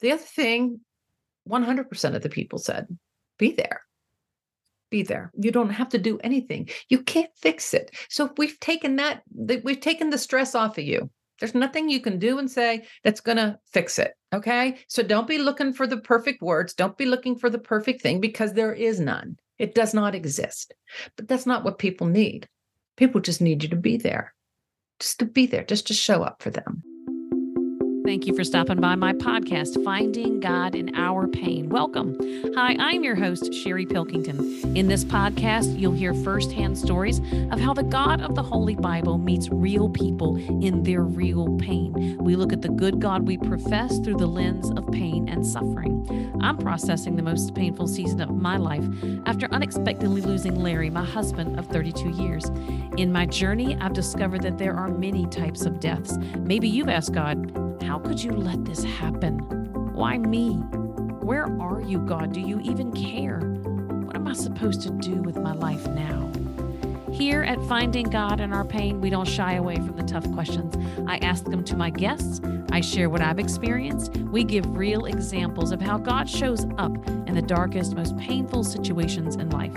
The other thing, 100% of the people said, be there. Be there. You don't have to do anything. You can't fix it. So we've taken that, we've taken the stress off of you. There's nothing you can do and say that's going to fix it. Okay. So don't be looking for the perfect words. Don't be looking for the perfect thing because there is none. It does not exist. But that's not what people need. People just need you to be there, just to be there, just to show up for them. Thank you for stopping by my podcast, Finding God in Our Pain. Welcome. Hi, I'm your host, Sherry Pilkington. In this podcast, you'll hear firsthand stories of how the God of the Holy Bible meets real people in their real pain. We look at the good God we profess through the lens of pain and suffering. I'm processing the most painful season of my life after unexpectedly losing Larry, my husband of 32 years. In my journey, I've discovered that there are many types of deaths. Maybe you've asked God, how could you let this happen? Why me? Where are you, God? Do you even care? What am I supposed to do with my life now? Here at Finding God in Our Pain, we don't shy away from the tough questions. I ask them to my guests. I share what I've experienced. We give real examples of how God shows up in the darkest, most painful situations in life.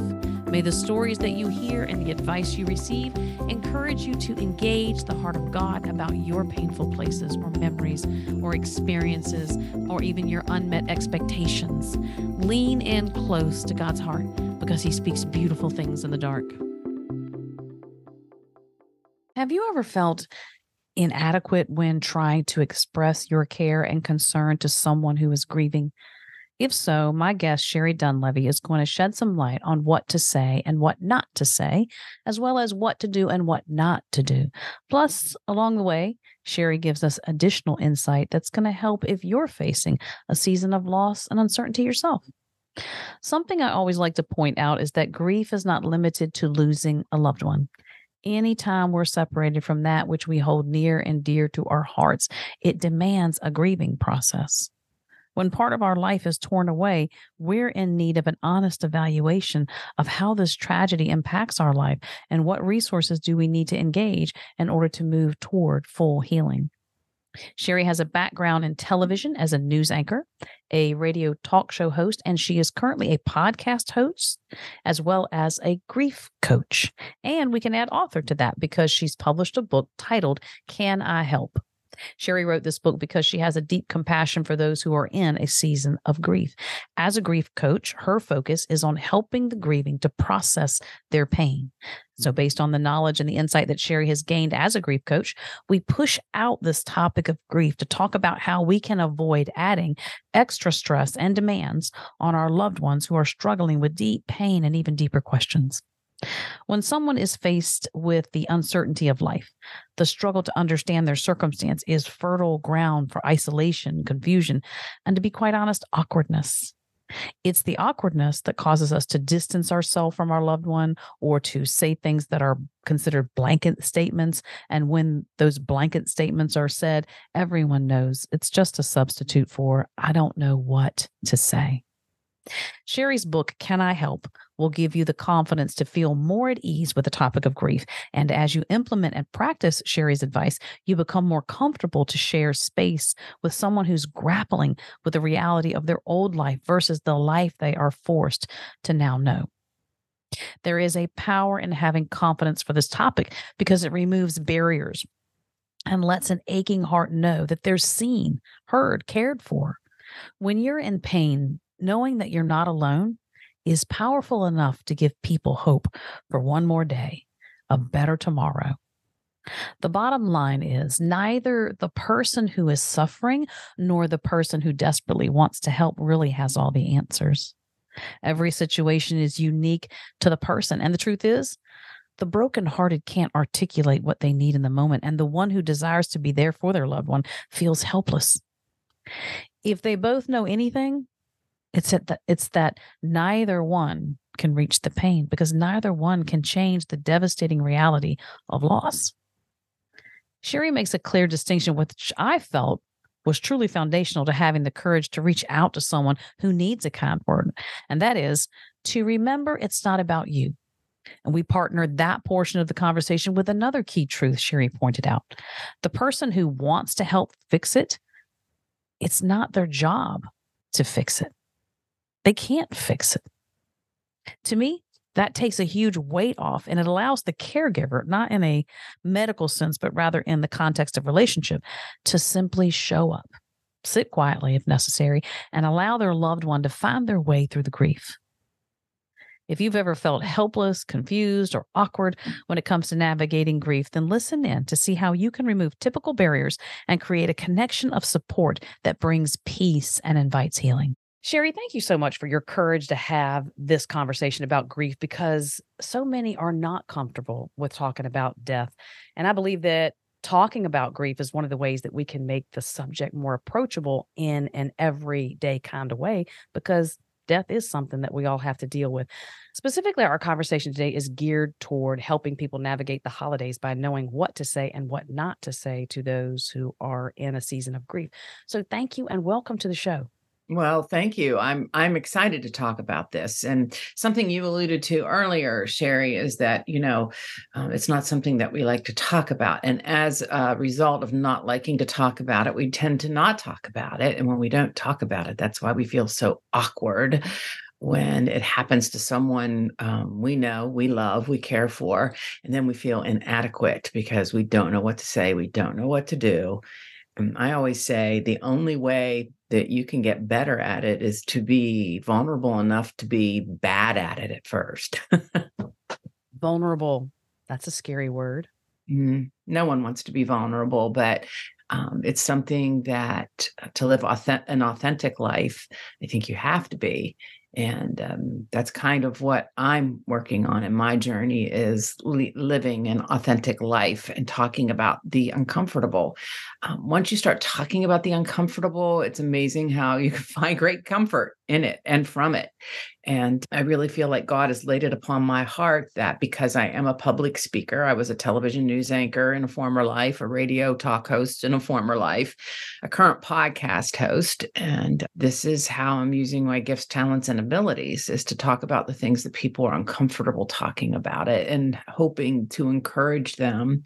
May the stories that you hear and the advice you receive encourage you to engage the heart of God about your painful places or memories or experiences or even your unmet expectations. Lean in close to God's heart because He speaks beautiful things in the dark. Have you ever felt inadequate when trying to express your care and concern to someone who is grieving? If so, my guest, Sherrie Dunlevy, is going to shed some light on what to say and what not to say, as well as what to do and what not to do. Plus, along the way, Sherrie gives us additional insight that's going to help if you're facing a season of loss and uncertainty yourself. Something I always like to point out is that grief is not limited to losing a loved one. Anytime we're separated from that which we hold near and dear to our hearts, it demands a grieving process. When part of our life is torn away, we're in need of an honest evaluation of how this tragedy impacts our life and what resources do we need to engage in order to move toward full healing. Sherrie has a background in television as a news anchor, a radio talk show host, and she is currently a podcast host as well as a grief coach. And we can add author to that because she's published a book titled Can I Help? Sherrie wrote this book because she has a deep compassion for those who are in a season of grief. As a grief coach, her focus is on helping the grieving to process their pain. So, mm-hmm. based on the knowledge and the insight that Sherrie has gained as a grief coach, we push out this topic of grief to talk about how we can avoid adding extra stress and demands on our loved ones who are struggling with deep pain and even deeper questions. When someone is faced with the uncertainty of life, the struggle to understand their circumstance is fertile ground for isolation, confusion, and to be quite honest, awkwardness. It's the awkwardness that causes us to distance ourselves from our loved one or to say things that are considered blanket statements. And when those blanket statements are said, everyone knows it's just a substitute for, I don't know what to say. Sherrie's book, Can I Help, will give you the confidence to feel more at ease with the topic of grief. And as you implement and practice Sherrie's advice, you become more comfortable to share space with someone who's grappling with the reality of their old life versus the life they are forced to now know. There is a power in having confidence for this topic because it removes barriers and lets an aching heart know that they're seen, heard, cared for. When you're in pain, knowing that you're not alone is powerful enough to give people hope for one more day, a better tomorrow. The bottom line is neither the person who is suffering nor the person who desperately wants to help really has all the answers. Every situation is unique to the person. And the truth is, the brokenhearted can't articulate what they need in the moment. And the one who desires to be there for their loved one feels helpless. If they both know anything, it's that it's that neither one can reach the pain because neither one can change the devastating reality of loss. Sherrie makes a clear distinction, which I felt was truly foundational to having the courage to reach out to someone who needs a kind word. And that is to remember it's not about you. And we partnered that portion of the conversation with another key truth Sherrie pointed out. The person who wants to help fix it it's not their job to fix it. They can't fix it. To me, that takes a huge weight off and it allows the caregiver, not in a medical sense, but rather in the context of relationship, to simply show up, sit quietly if necessary, and allow their loved one to find their way through the grief. If you've ever felt helpless, confused, or awkward when it comes to navigating grief, then listen in to see how you can remove typical barriers and create a connection of support that brings peace and invites healing. Sherrie, thank you so much for your courage to have this conversation about grief because so many are not comfortable with talking about death. And I believe that talking about grief is one of the ways that we can make the subject more approachable in an everyday kind of way because death is something that we all have to deal with. Specifically, our conversation today is geared toward helping people navigate the holidays by knowing what to say and what not to say to those who are in a season of grief. So, thank you and welcome to the show. Well, thank you. I'm I'm excited to talk about this. And something you alluded to earlier, Sherry, is that you know um, it's not something that we like to talk about. And as a result of not liking to talk about it, we tend to not talk about it. And when we don't talk about it, that's why we feel so awkward when it happens to someone um, we know, we love, we care for, and then we feel inadequate because we don't know what to say, we don't know what to do. And I always say the only way that you can get better at it is to be vulnerable enough to be bad at it at first. vulnerable. That's a scary word. Mm-hmm. No one wants to be vulnerable, but um, it's something that uh, to live authentic, an authentic life, I think you have to be and um, that's kind of what i'm working on in my journey is li- living an authentic life and talking about the uncomfortable um, once you start talking about the uncomfortable it's amazing how you can find great comfort in it and from it and I really feel like God has laid it upon my heart that because I am a public speaker, I was a television news anchor in a former life, a radio talk host in a former life, a current podcast host. And this is how I'm using my gifts, talents, and abilities is to talk about the things that people are uncomfortable talking about it and hoping to encourage them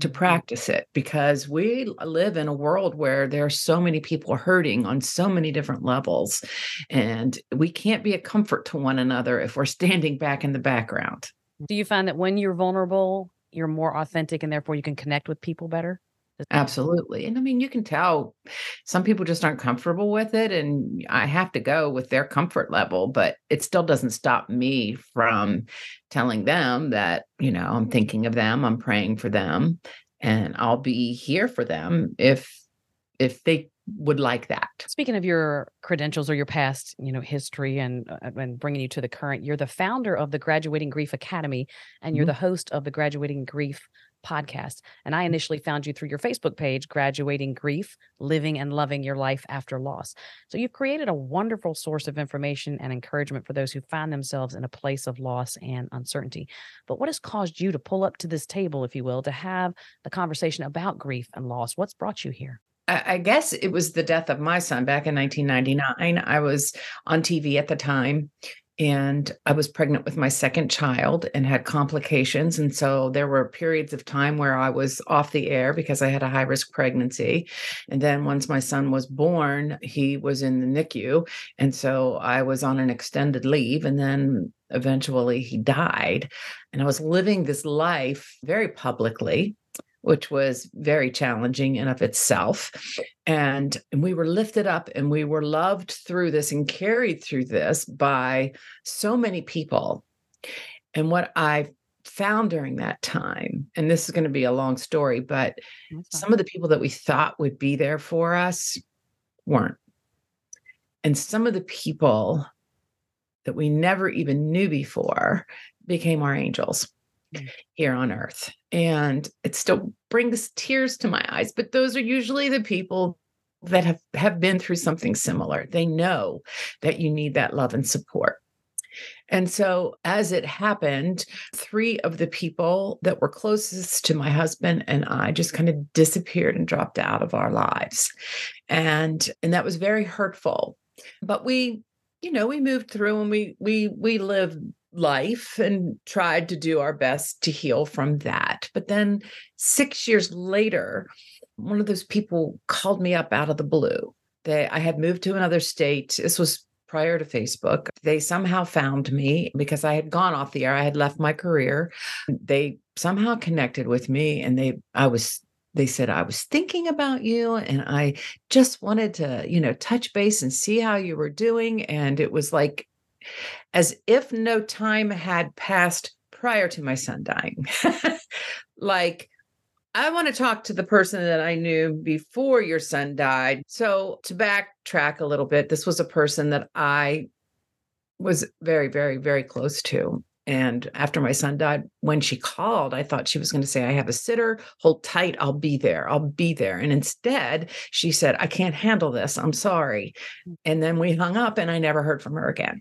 to practice it because we live in a world where there are so many people hurting on so many different levels. And we can't be a comfort to one another if we're standing back in the background. Do you find that when you're vulnerable, you're more authentic and therefore you can connect with people better? Absolutely. And I mean, you can tell some people just aren't comfortable with it. And I have to go with their comfort level, but it still doesn't stop me from telling them that, you know, I'm thinking of them, I'm praying for them, and I'll be here for them if if they would like that. Speaking of your credentials or your past, you know, history and uh, and bringing you to the current, you're the founder of the Graduating Grief Academy and you're mm-hmm. the host of the Graduating Grief podcast. And I initially found you through your Facebook page, Graduating Grief, Living and Loving Your Life After Loss. So you've created a wonderful source of information and encouragement for those who find themselves in a place of loss and uncertainty. But what has caused you to pull up to this table, if you will, to have the conversation about grief and loss? What's brought you here? I guess it was the death of my son back in 1999. I was on TV at the time and I was pregnant with my second child and had complications. And so there were periods of time where I was off the air because I had a high risk pregnancy. And then once my son was born, he was in the NICU. And so I was on an extended leave. And then eventually he died. And I was living this life very publicly which was very challenging in of itself. And, and we were lifted up and we were loved through this and carried through this by so many people. And what i found during that time and this is going to be a long story but some of the people that we thought would be there for us weren't. And some of the people that we never even knew before became our angels. Mm. here on earth. And it still brings tears to my eyes, but those are usually the people that have, have been through something similar. They know that you need that love and support. And so, as it happened, three of the people that were closest to my husband and I just kind of disappeared and dropped out of our lives. And and that was very hurtful. But we, you know, we moved through and we we we lived life and tried to do our best to heal from that. But then six years later, one of those people called me up out of the blue They I had moved to another state. This was prior to Facebook. They somehow found me because I had gone off the air. I had left my career. They somehow connected with me and they I was they said I was thinking about you and I just wanted to, you know, touch base and see how you were doing and it was like as if no time had passed prior to my son dying. like I want to talk to the person that I knew before your son died. So, to backtrack a little bit, this was a person that I was very, very, very close to. And after my son died, when she called, I thought she was going to say, I have a sitter, hold tight, I'll be there, I'll be there. And instead, she said, I can't handle this, I'm sorry. Mm. And then we hung up and I never heard from her again.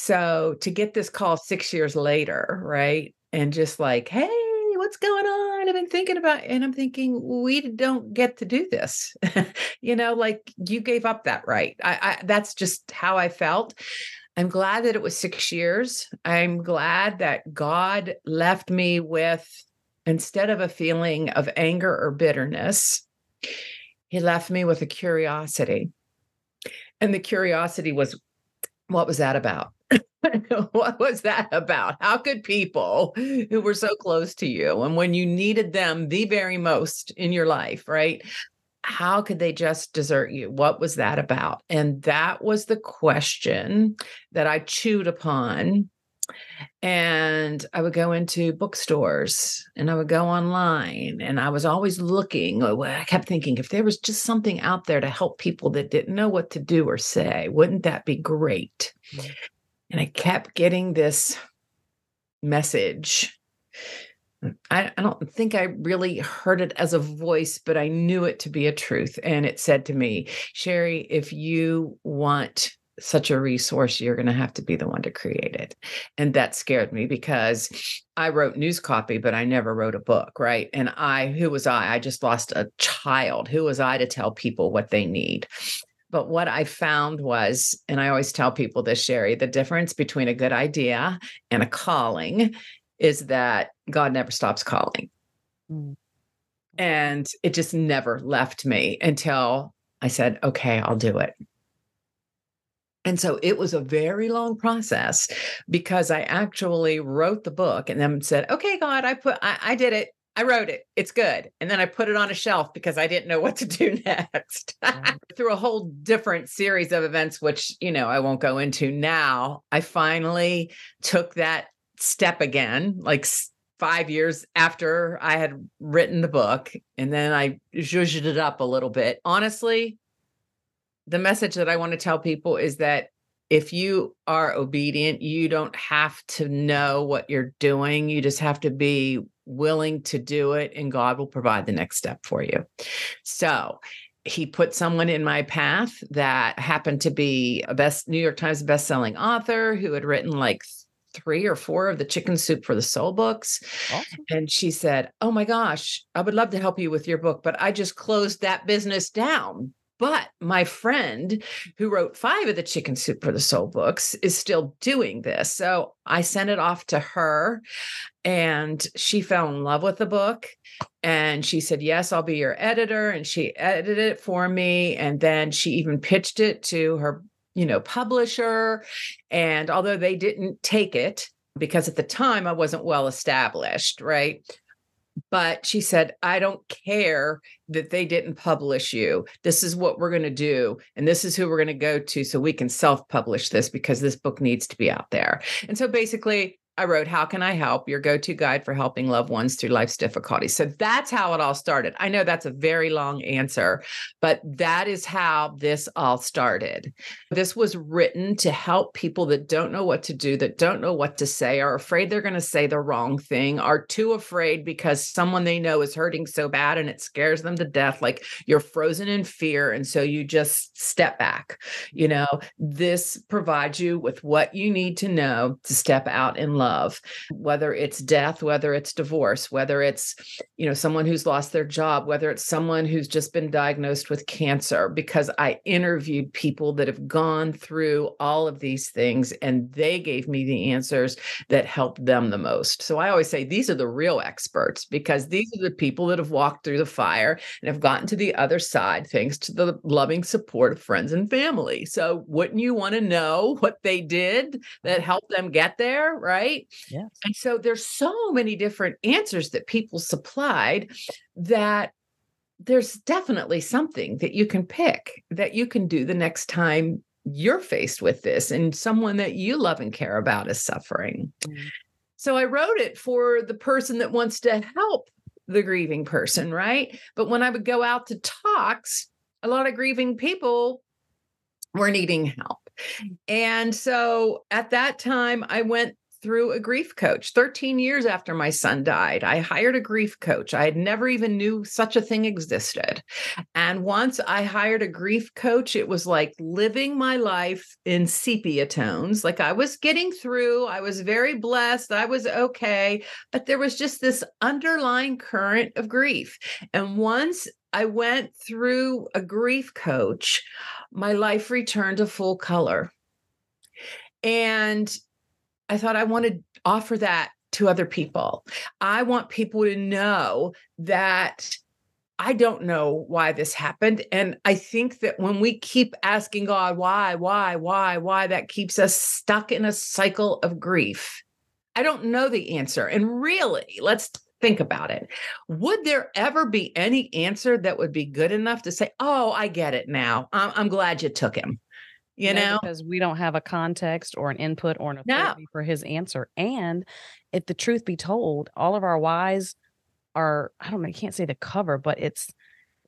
So to get this call six years later, right? And just like, hey, what's going on? I've been thinking about, and I'm thinking, we don't get to do this. you know, like you gave up that right. I, I that's just how I felt. I'm glad that it was six years. I'm glad that God left me with, instead of a feeling of anger or bitterness, He left me with a curiosity. And the curiosity was, what was that about? what was that about? How could people who were so close to you and when you needed them the very most in your life, right? How could they just desert you? What was that about? And that was the question that I chewed upon. And I would go into bookstores and I would go online and I was always looking. Oh, I kept thinking if there was just something out there to help people that didn't know what to do or say, wouldn't that be great? Mm-hmm. And I kept getting this message. I, I, don't think I really heard it as a voice, but I knew it to be a truth. And it said to me, Sherrie, if you want such a resource, you're going to have to be the one to create it. And that scared me because I wrote news copy, but I never wrote a book, right? And I, who was I? I just lost a child. Who was I to tell people what they need? But what I found was, and I always tell people this, Sherry, the difference between a good idea and a calling is that God never stops calling. Mm. And it just never left me until I said, okay, I'll do it. And so it was a very long process because I actually wrote the book and then said, okay, God, I put, I, I did it. I wrote it. It's good. And then I put it on a shelf because I didn't know what to do next. Through a whole different series of events, which, you know, I won't go into now, I finally took that step again, like five years after I had written the book. And then I zhuzhed it up a little bit. Honestly, the message that I want to tell people is that if you are obedient, you don't have to know what you're doing. You just have to be willing to do it, and God will provide the next step for you. So, he put someone in my path that happened to be a best New York Times best-selling author who had written like three or four of the chicken soup for the soul books. Awesome. And she said, Oh my gosh, I would love to help you with your book, but I just closed that business down but my friend who wrote five of the Chicken Soup for the Soul books is still doing this. So I sent it off to her and she fell in love with the book. And she said, Yes, I'll be your editor. And she edited it for me. And then she even pitched it to her, you know, publisher. And although they didn't take it, because at the time I wasn't well established, right? But she said, I don't care that they didn't publish you. This is what we're going to do. And this is who we're going to go to so we can self publish this because this book needs to be out there. And so basically, I wrote, How Can I Help? Your go to guide for helping loved ones through life's difficulties. So that's how it all started. I know that's a very long answer, but that is how this all started. This was written to help people that don't know what to do, that don't know what to say, are afraid they're going to say the wrong thing, are too afraid because someone they know is hurting so bad and it scares them to death. Like you're frozen in fear. And so you just step back. You know, this provides you with what you need to know to step out in love love, whether it's death, whether it's divorce, whether it's, you know, someone who's lost their job, whether it's someone who's just been diagnosed with cancer, because I interviewed people that have gone through all of these things and they gave me the answers that helped them the most. So I always say these are the real experts because these are the people that have walked through the fire and have gotten to the other side thanks to the loving support of friends and family. So wouldn't you want to know what they did that helped them get there, right? Yes. And so there's so many different answers that people supplied that there's definitely something that you can pick that you can do the next time you're faced with this and someone that you love and care about is suffering. Mm. So I wrote it for the person that wants to help the grieving person, right? But when I would go out to talks, a lot of grieving people were needing help. And so at that time, I went through a grief coach 13 years after my son died i hired a grief coach. I had never even knew such a thing existed. And once i hired a grief coach it was like living my life in sepia tones. Like i was getting through i was very blessed i was okay but there was just this underlying current of grief. And once I went through a grief coach, my life returned to full color. And I thought I want to offer that to other people. I want people to know that I don't know why this happened. And I think that when we keep asking God, why, why, why, why, that keeps us stuck in a cycle of grief. I don't know the answer. And really, let's think about it. Would there ever be any answer that would be good enough to say, oh, I get it now? I'm, I'm glad you took him? You no, know? because we don't have a context or an input or an authority no. for his answer and if the truth be told all of our whys are i don't know i can't say the cover but it's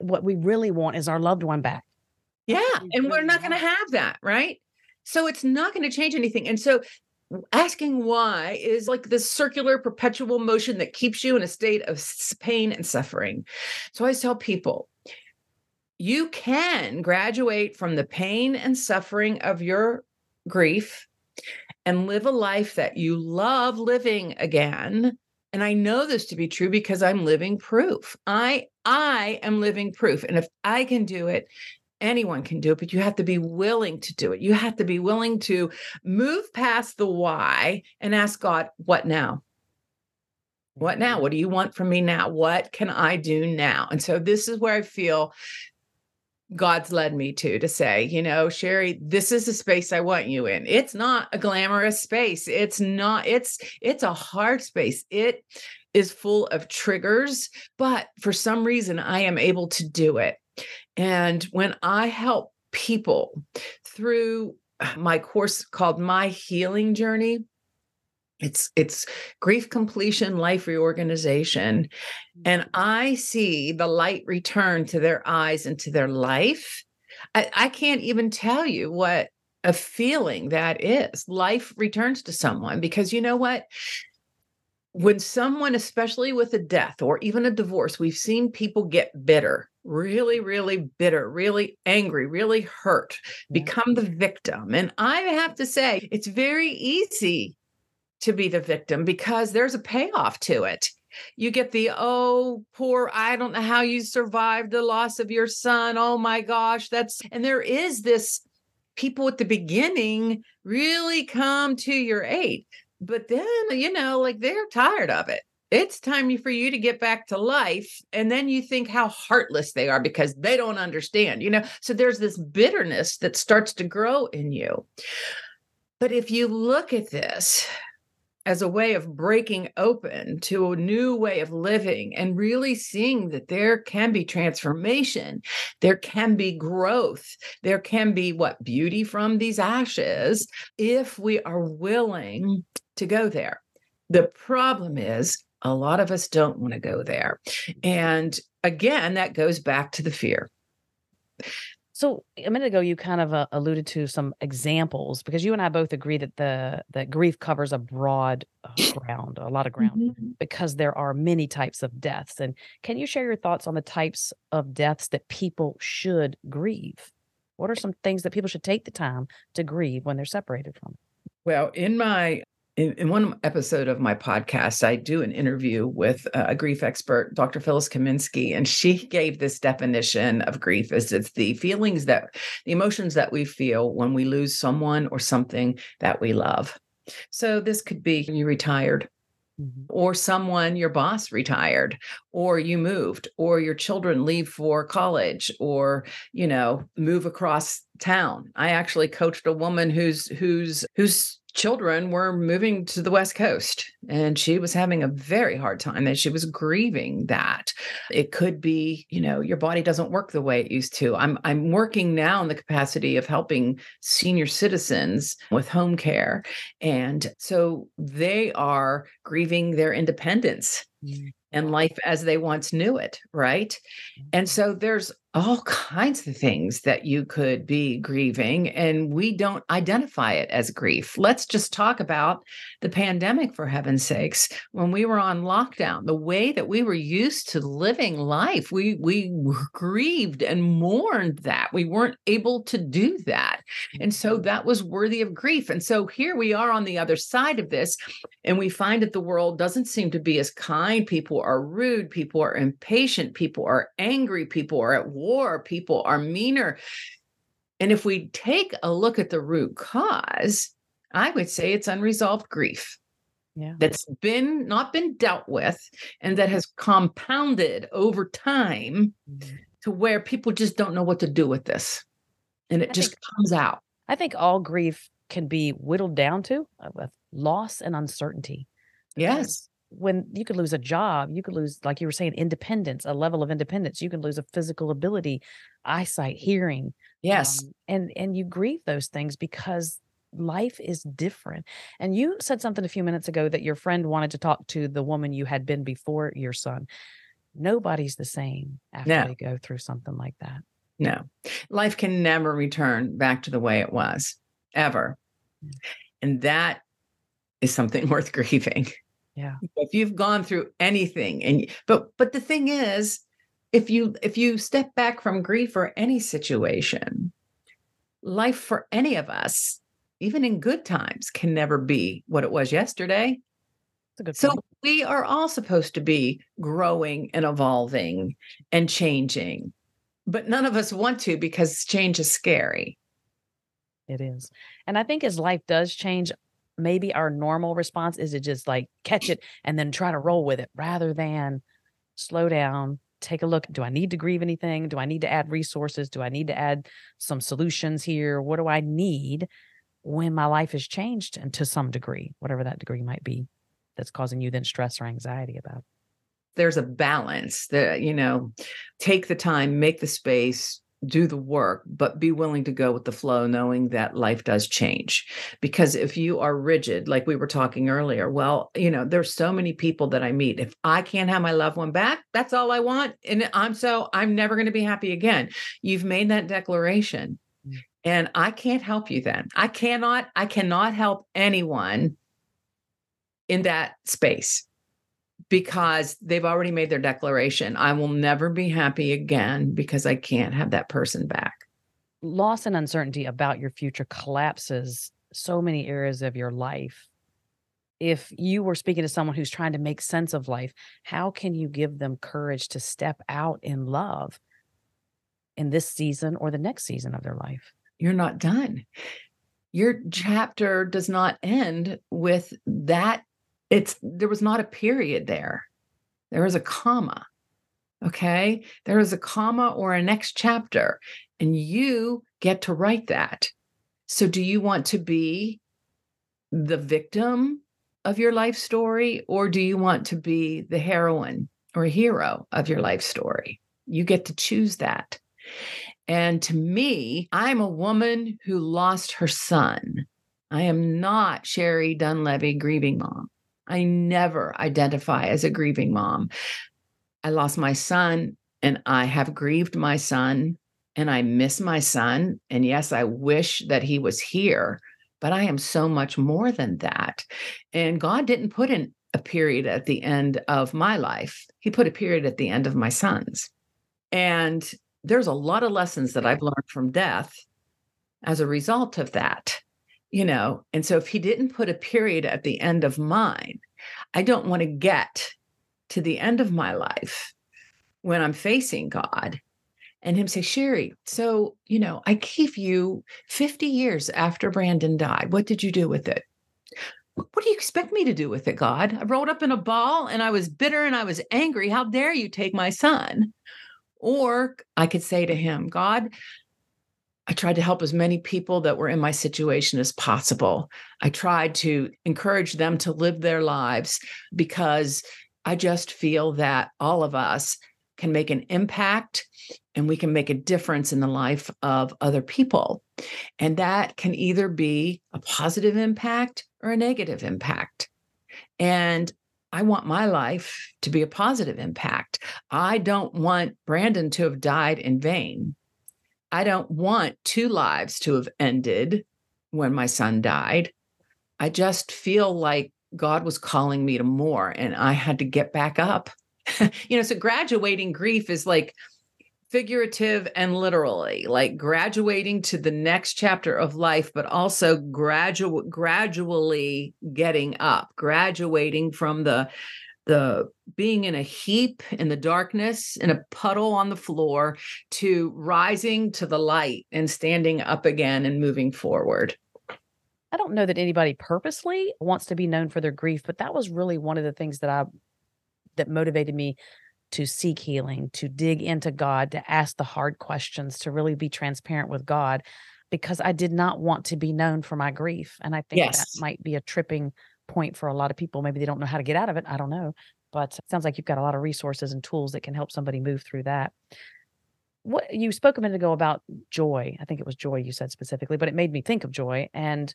what we really want is our loved one back. Yeah we and we're not going to have that right? So it's not going to change anything and so asking why is like this circular perpetual motion that keeps you in a state of pain and suffering. So i always tell people you can graduate from the pain and suffering of your grief and live a life that you love living again. And i know this to be true because i'm living proof. I i am living proof. And if i can do it anyone can do it but you have to be willing to do it. You have to be willing to move past the why and ask god what now? What now? Mm-hmm. What do you want from me now? What can i do now? And so this is where i feel God's led me to to say, you know, Sherrie, this is a space I want you in. It's not a glamorous space. It's not it's it's a hard space. It is full of triggers, but for some reason I am able to do it. And when I help people through my course called My Healing Journey, it's it's grief completion life reorganization and mm-hmm. i see the light return to their eyes and to their life. I, I can't even tell you what a feeling that is. Life returns to someone because you know what? When someone especially with a death or even a divorce we've seen people get bitter really really bitter really angry really hurt become the victim and i have to say it's very easy to be the victim because there's a payoff to it. You get the, oh, poor, I don't know how you survived the loss of your son. Oh my gosh, that's, and there is this people at the beginning really come to your aid. But then, you know, like they're tired of it. It's time for you to get back to life. And then you think how heartless they are because they don't understand, you know? So there's this bitterness that starts to grow in you. But if you look at this as a way of breaking open to a new way of living and really seeing that there can be transformation, there can be growth, there can be what beauty from these ashes if we are willing mm. to go there. The problem is, a lot of us don't want to go there. Mm. And again, that goes back to the fear. So a minute ago, you kind of uh, alluded to some examples because you and I both agree that the that grief covers a broad uh, ground, a lot of ground, mm-hmm. because there are many types of deaths. And can you share your thoughts on the types of deaths that people should grieve? What are some things that people should take the time to grieve when they're separated from? Well, in my in, in, one episode of my podcast, I do an interview with a grief expert, Dr. Phyllis Kaminsky, and she gave this definition of grief as it's the feelings that, the emotions that we feel when we lose someone or something that we love. So this could be you retired, mm-hmm. or someone, your boss retired, or you moved, or your children leave for college, or you know move across town. I actually coached a woman who's who's who's children were moving to the west coast and she was having a very hard time and she was grieving that. It could be you know your body doesn't work the way it used to. I'm i'm working now in the capacity of helping senior citizens with home care and so they are grieving their independence mm. and life as they once knew it right? And mm-hmm. so there's all kinds of things that you could be grieving and we don't identify it as grief. Let's just talk about the pandemic for heaven's sakes. When we were on lockdown the way that we were used to living life we we grieved and mourned that. We weren't able to do that and so mm-hmm. that was worthy of grief. And so here we are on the other side of this and we find that the world doesn't seem to be as kind. People are rude people are impatient people are angry people are at war, people are meaner. And if we take a look at the root cause, I would say it's unresolved grief. Yeah. That's been not been dealt with and that has compounded over time mm-hmm. to where people just don't know what to do with this. And it I just think, comes out. I think all grief can be whittled down to uh, loss and uncertainty. Yes when you could lose a job, you could lose, like you were saying, independence, a level of independence. You can lose a physical ability, eyesight, hearing. Yes. Um, and and you grieve those things because life is different. And you said something a few minutes ago that your friend wanted to talk to the woman you had been before your son. Nobody's the same after no. they go through something like that. No. Life can never return back to the way it was, ever. And that is something worth grieving. Yeah. If you've gone through anything and but but the thing is if you if you step back from grief or any situation, life for any of us, even in good times, can never be what it was yesterday. so we are all supposed to be growing and evolving and changing, but none of us want to because change is scary. It is. And I think as life does change, maybe our normal response is to just like catch it and then try to roll with it rather than slow down take a look do i need to grieve anything? Do i need to add resources? Do i need to add some solutions here? What do i need when my life has changed and to some degree whatever that degree might be that's causing you then stress or anxiety about. There's a balance that you know take the time make the space do the work, but be willing to go with the flow, knowing that life does change. Because if you are rigid, like we were talking earlier, well, you know, there's so many people that I meet. If I can't have my loved one back, that's all I want. And I'm so, I'm never going to be happy again. You've made that declaration. Mm. And I can't help you then. I cannot, I cannot help anyone in that space because they've already made their declaration. I will never be happy again because I can't have that person back. Loss and uncertainty about your future collapses so many areas of your life. If you were speaking to someone who's trying to make sense of life, how can you give them courage to step out in love in this season or the next season of their life? You're not done. Your chapter does not end with that it's there was not a period there. There was a comma okay? There is a comma or a next chapter and you get to write that. So do you want to be the victim of your life story or do you want to be the heroine or hero of your life story? You get to choose that. And to me i'm a woman who lost her son. I am not sherrie dunlevy grieving mom I never identify as a grieving mom. I lost my son and I have grieved my son and I miss my son. And yes, I wish that he was here, but I am so much more than that. And God didn't put in a period at the end of my life, He put a period at the end of my son's. And there's a lot of lessons that I've learned from death as a result of that. You know and so if he didn't put a period at the end of mine i don't want to get to the end of my life when i'm facing god and him say sherrie so you know i gave you 50 years after brandon died. What did you do with it? What do you expect me to do with it god? I rolled up in a ball and i was bitter and i was angry. How dare you take my son? Or i could say to him god I tried to help as many people that were in my situation as possible. I tried to encourage them to live their lives because I just feel that all of us can make an impact and we can make a difference in the life of other people. And that can either be a positive impact or a negative impact. And I want my life to be a positive impact. I don't want Brandon to have died in vain. I don't want two lives to have ended when my son died. I just feel like God was calling me to more and I had to get back up. you know, so graduating grief is like figurative and literally, like graduating to the next chapter of life, but also gradual gradually getting up, graduating from the the being in a heap in the darkness in a puddle on the floor to rising to the light and standing up again and moving forward i don't know that anybody purposely wants to be known for their grief but that was really one of the things that i that motivated me to seek healing to dig into god to ask the hard questions to really be transparent with god because i did not want to be known for my grief and i think yes. that might be a tripping point for a lot of people. Maybe they don't know how to get out of it. I don't know. But it sounds like you've got a lot of resources and tools that can help somebody move through that. What you spoke a minute ago about joy. I think it was joy you said specifically, but it made me think of joy. And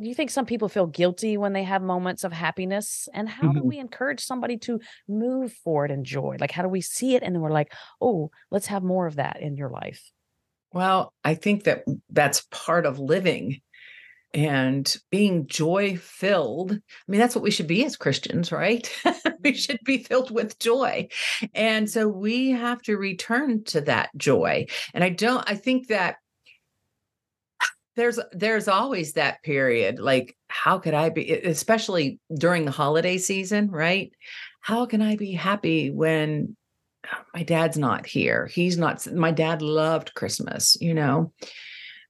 do you think some people feel guilty when they have moments of happiness? And how mm-hmm. do we encourage somebody to move forward in joy? Like, how do we see it? And then we're like, oh, let's have more of that in your life. Well, I think that that's part of living and being joy filled. I mean, that's what we should be as Christians, right? we should be filled with joy. And so we have to return to that joy. And I don't, I think that there's there's always that period like how could i be especially during the holiday season right how can i be happy when my dad's not here he's not my dad loved christmas you know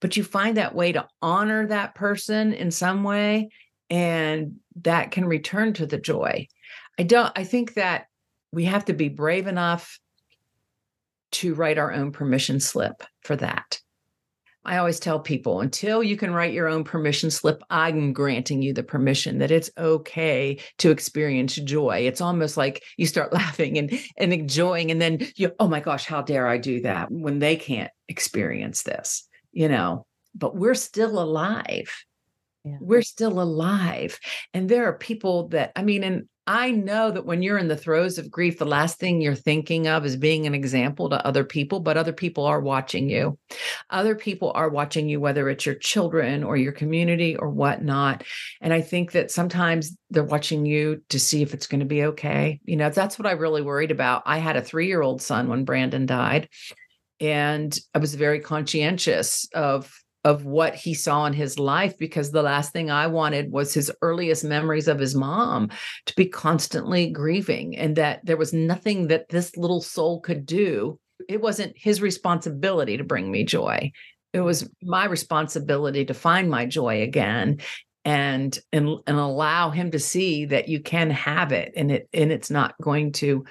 but you find that way to honor that person in some way and that can return to the joy i don't i think that we have to be brave enough to write our own permission slip for that I always tell people until you can write your own permission slip, I'm granting you the permission that it's okay to experience joy. It's almost like you start laughing and, and enjoying, and then you, oh my gosh, how dare I do that when they can't experience this? You know, but we're still alive. Yeah. We're still alive. And there are people that, I mean, and I know that when you're in the throes of grief, the last thing you're thinking of is being an example to other people, but other people are watching you. Other people are watching you, whether it's your children or your community or whatnot. And I think that sometimes they're watching you to see if it's going to be okay. You know, that's what I really worried about. I had a three year old son when Brandon died and I was very conscientious of of what he saw in his life because the last thing I wanted was his earliest memories of his mom to be constantly grieving and that there was nothing that this little soul could do. It wasn't his responsibility to bring me joy. It was my responsibility to find my joy again and and and allow him to see that you can have it and it and it's not going to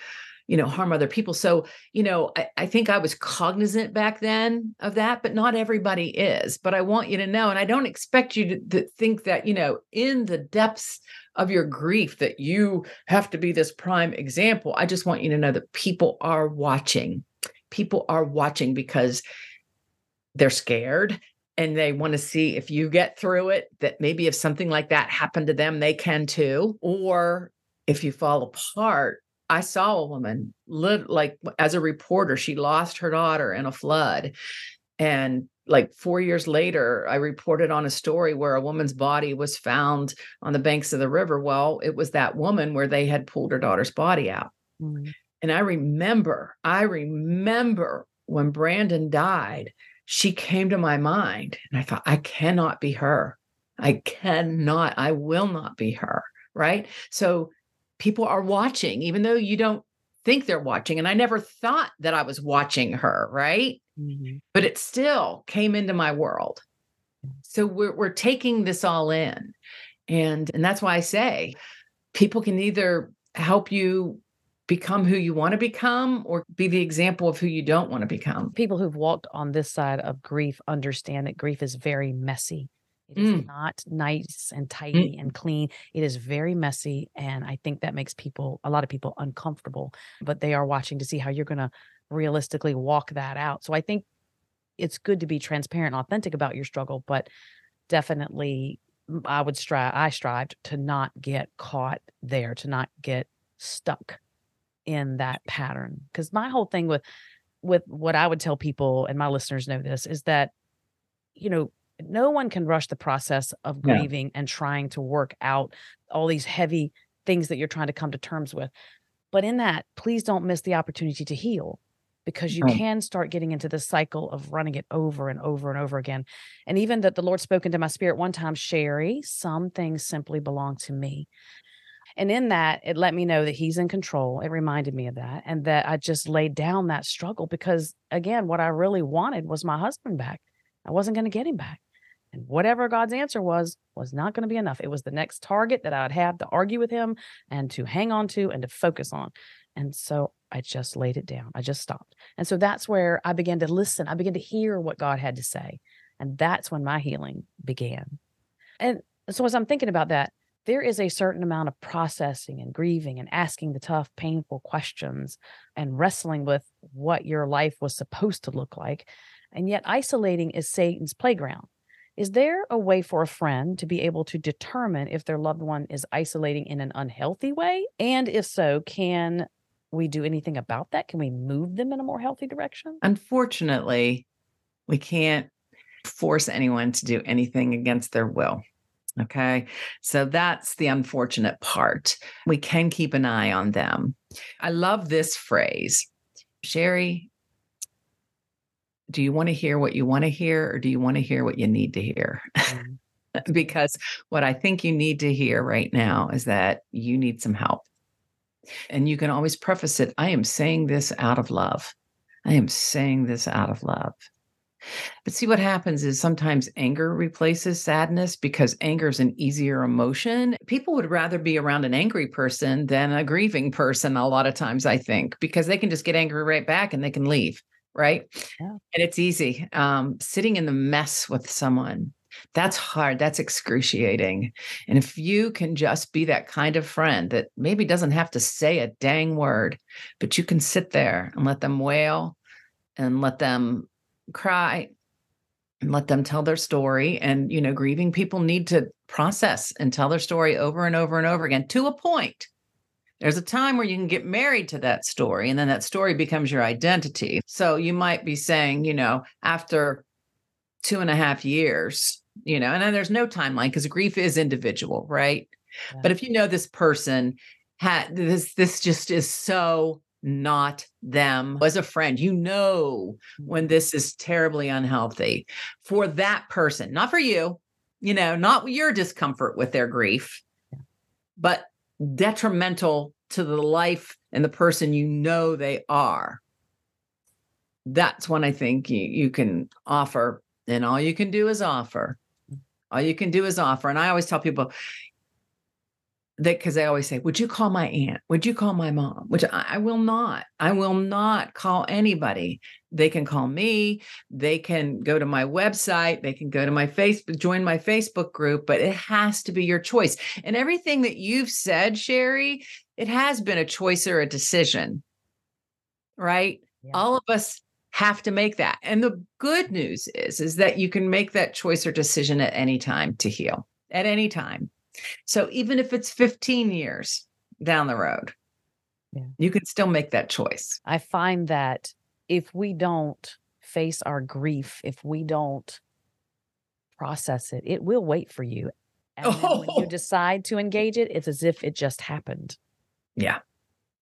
you know harm other people. So you know I, I, think i was cognizant back then of that but not everybody is. But i want you to know and i don't expect you to, to think that you know in the depths of your grief that you have to be this prime example. I just want you to know that people are watching. People are watching because they're scared and they want to see if you get through it that maybe if something like that happened to them they can too. Or if you fall apart I saw a woman like as a reporter, she lost her daughter in a flood. And like four years later, I reported on a story where a woman's body was found on the banks of the river. Well, it was that woman where they had pulled her daughter's body out. Mm-hmm. And I remember, I remember when Brandon died, she came to my mind and I thought, I cannot be her. I cannot, I will not be her. Right. So people are watching, even though you don't think they're watching. And I never thought that I was watching her. Right. Mm-hmm. But it still came into my world. So we're, we're taking this all in. And, and that's why I say people can either help you become who you want to become or be the example of who you don't want to become. People who've walked on this side of grief understand that grief is very messy. It is mm. not nice and tidy mm. and clean. It is very messy. And I think that makes people, a lot of people, uncomfortable, but they are watching to see how you're going to realistically walk that out. So I think it's good to be transparent and authentic about your struggle, but definitely I would strive, I strived to not get caught there, to not get stuck in that pattern because my whole thing with with what i would tell people and my listeners know this is that you know no one can rush the process of grieving and trying to work out all these heavy things that you're trying to come to terms with but in that please don't miss the opportunity to heal because you can start getting into the cycle of running it over and over and over again. And even that the Lord spoke into my spirit one time, Sherrie, some things simply belong to me. And in that, it let me know that he's in control. It reminded me of that. And that I just laid down that struggle because, again, what I really wanted was my husband back. I wasn't going to get him back. And whatever God's answer was, was not going to be enough. It was the next target that I'd have to argue with him and to hang on to and to focus on. And so I just laid it down. I just stopped. And so that's where I began to listen. I began to hear what God had to say. And that's when my healing began. And so as I'm thinking about that, there is a certain amount of processing and grieving and asking the tough, painful questions and wrestling with what your life was supposed to look like. And yet, isolating is Satan's playground. Is there a way for a friend to be able to determine if their loved one is isolating in an unhealthy way? And if so, can we do anything about that? Can we move them in a more healthy direction? Unfortunately, we can't force anyone to do anything against their will. Okay. So that's the unfortunate part. We can keep an eye on them. I love this phrase Sherrie, do you want to hear what you want to hear or do you want to hear what you need to hear? Mm-hmm. because what I think you need to hear right now is that you need some help. And you can always preface it I am saying this out of love. I am saying this out of love. But see what happens is sometimes anger replaces sadness because anger is an easier emotion. People would rather be around an angry person than a grieving person a lot of times, I think, because they can just get angry right back and they can leave, right? Yeah. And it's easy. Um, sitting in the mess with someone, that's hard. That's excruciating. And if you can just be that kind of friend that maybe doesn't have to say a dang word, but you can sit there and let them wail and let them cry and let them tell their story and you know grieving people need to process and tell their story over and over and over again to a point there's a time where you can get married to that story and then that story becomes your identity so you might be saying you know after two and a half years you know and then there's no timeline because grief is individual right yeah. but if you know this person had this this just is so not them as a friend. You know when mm-hmm. this is terribly unhealthy for that person, not for you, you know, not your discomfort with their grief, but detrimental to the life and the person you know they are. That's when I think you, you can offer, and all you can do is offer. Mm. All you can do is offer. And I always tell people, that because they always say, Would you call my aunt? Would you call my mom? Which I, I, will not. I will not call anybody. They can call me. They can go to my website. They can go to my Facebook, join my Facebook group, but it has to be your choice. And everything that you've said, Sherrie, it has been a choice or a decision, right? Yeah. All of us have to make that. And the good news is, is that you can make that choice or decision at any time to heal, at any time so even if it's 15 years down the road, yeah. you can still make that choice. I find that if we don't face our grief, if we don't process it, it will wait for you. And oh. when you oh. decide to engage it, it's as if it just happened. Yeah.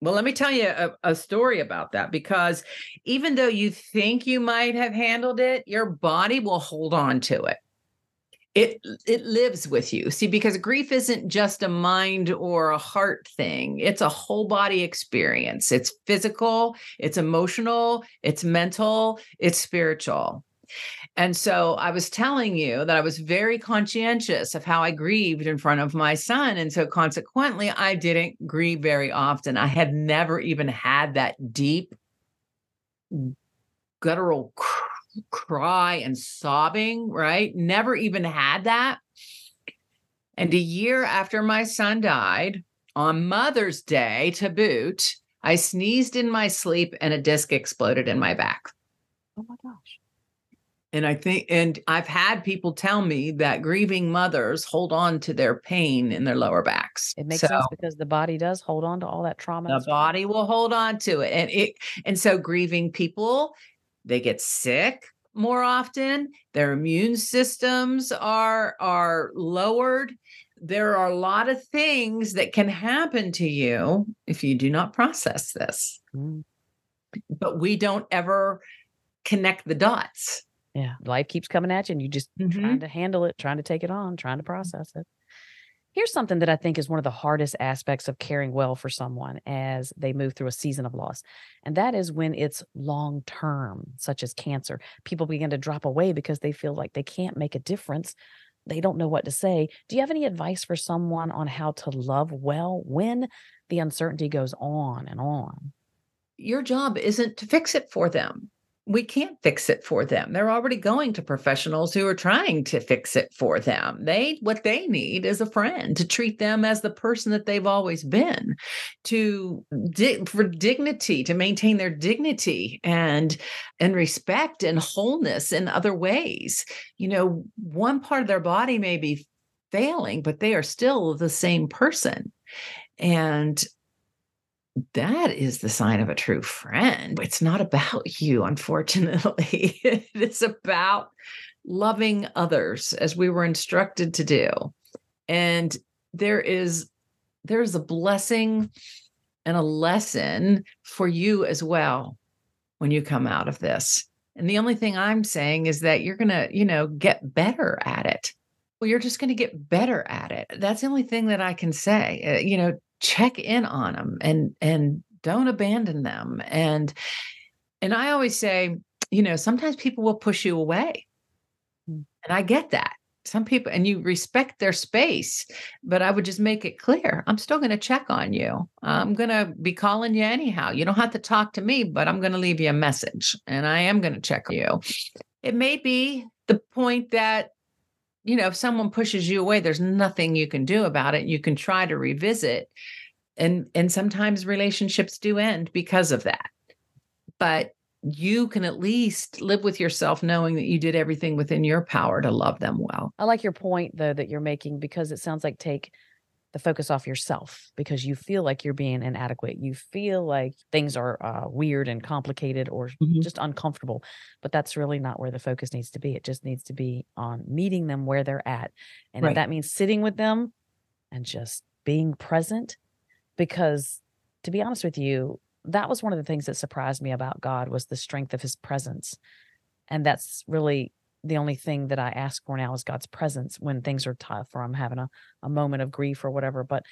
Well, let me tell you a, a, story about that because even though you think you might have handled it, your body will hold on to it. It it lives with you. See, because grief isn't just a mind or a heart thing. It's a whole body experience. It's physical, it's emotional, it's mental, it's spiritual. And so I was telling you that I was very conscientious of how I grieved in front of my son. And so consequently, I didn't grieve very often. I had never even had that deep, guttural cr- cry and sobbing, right? Never even had that. And a year after my son died, on Mother's Day to boot, I sneezed in my sleep and a disc exploded in my back. Oh my gosh. And I think, and I've had people tell me that grieving mothers hold on to their pain in their lower backs. It makes so, sense because the body does hold on to all that trauma. The body will hold on to it. And it, and so grieving people, they get sick more often. Their immune systems are, are lowered. There are a lot of things that can happen to you if you do not process this. Mm. But we don't ever connect the dots yeah. Life keeps coming at you and you just mm-hmm. trying to handle it, trying to take it on, trying to process it. Here's something that I think is one of the hardest aspects of caring well for someone as they move through a season of loss. And that is when it's long term, such as cancer. People begin to drop away because they feel like they can't make a difference. They don't know what to say. Do you have any advice for someone on how to love well when the uncertainty goes on and on? Your job isn't to fix it for them we can't fix it for them. They're already going to professionals who are trying to fix it for them. They what they need is a friend to treat them as the person that they've always been, to for dignity, to maintain their dignity and and respect and wholeness in other ways. You know, one part of their body may be failing, but they are still the same person. And that is the sign of a true friend. It's not about you, unfortunately. it is about loving others as we were instructed to do. And there is there's a blessing and a lesson for you as well when you come out of this. And the only thing I'm saying is that you're going to, you know, get better at it. Well, you're just going to get better at it. That's the only thing that I can say. Uh, you know, check in on them and and don't abandon them. And and i always say you know sometimes people will push you away. Mm. and i get that. Some people and you respect their space but i would just make it clear i'm still going to check on you. I'm going to be calling you anyhow. You don't have to talk to me but i'm going to leave you a message and i am going to check you. It may be the point that you know, if someone pushes you away, there's nothing you can do about it. You can try to revisit. And and sometimes relationships do end because of that. But you can at least live with yourself knowing that you did everything within your power to love them well. I like your point though that you're making because it sounds like take the focus off yourself because you feel like you're being inadequate. You feel like things are uh, weird and complicated or mm-hmm. just uncomfortable. But that's really not where the focus needs to be. It just needs to be on meeting them where they're at. And right. if that means sitting with them and just being present, because to be honest with you, that was one of the things that surprised me about God was the strength of his presence. And that's really the only thing that I ask for now is God's presence when things are tough or I'm having a, a moment of grief or whatever. But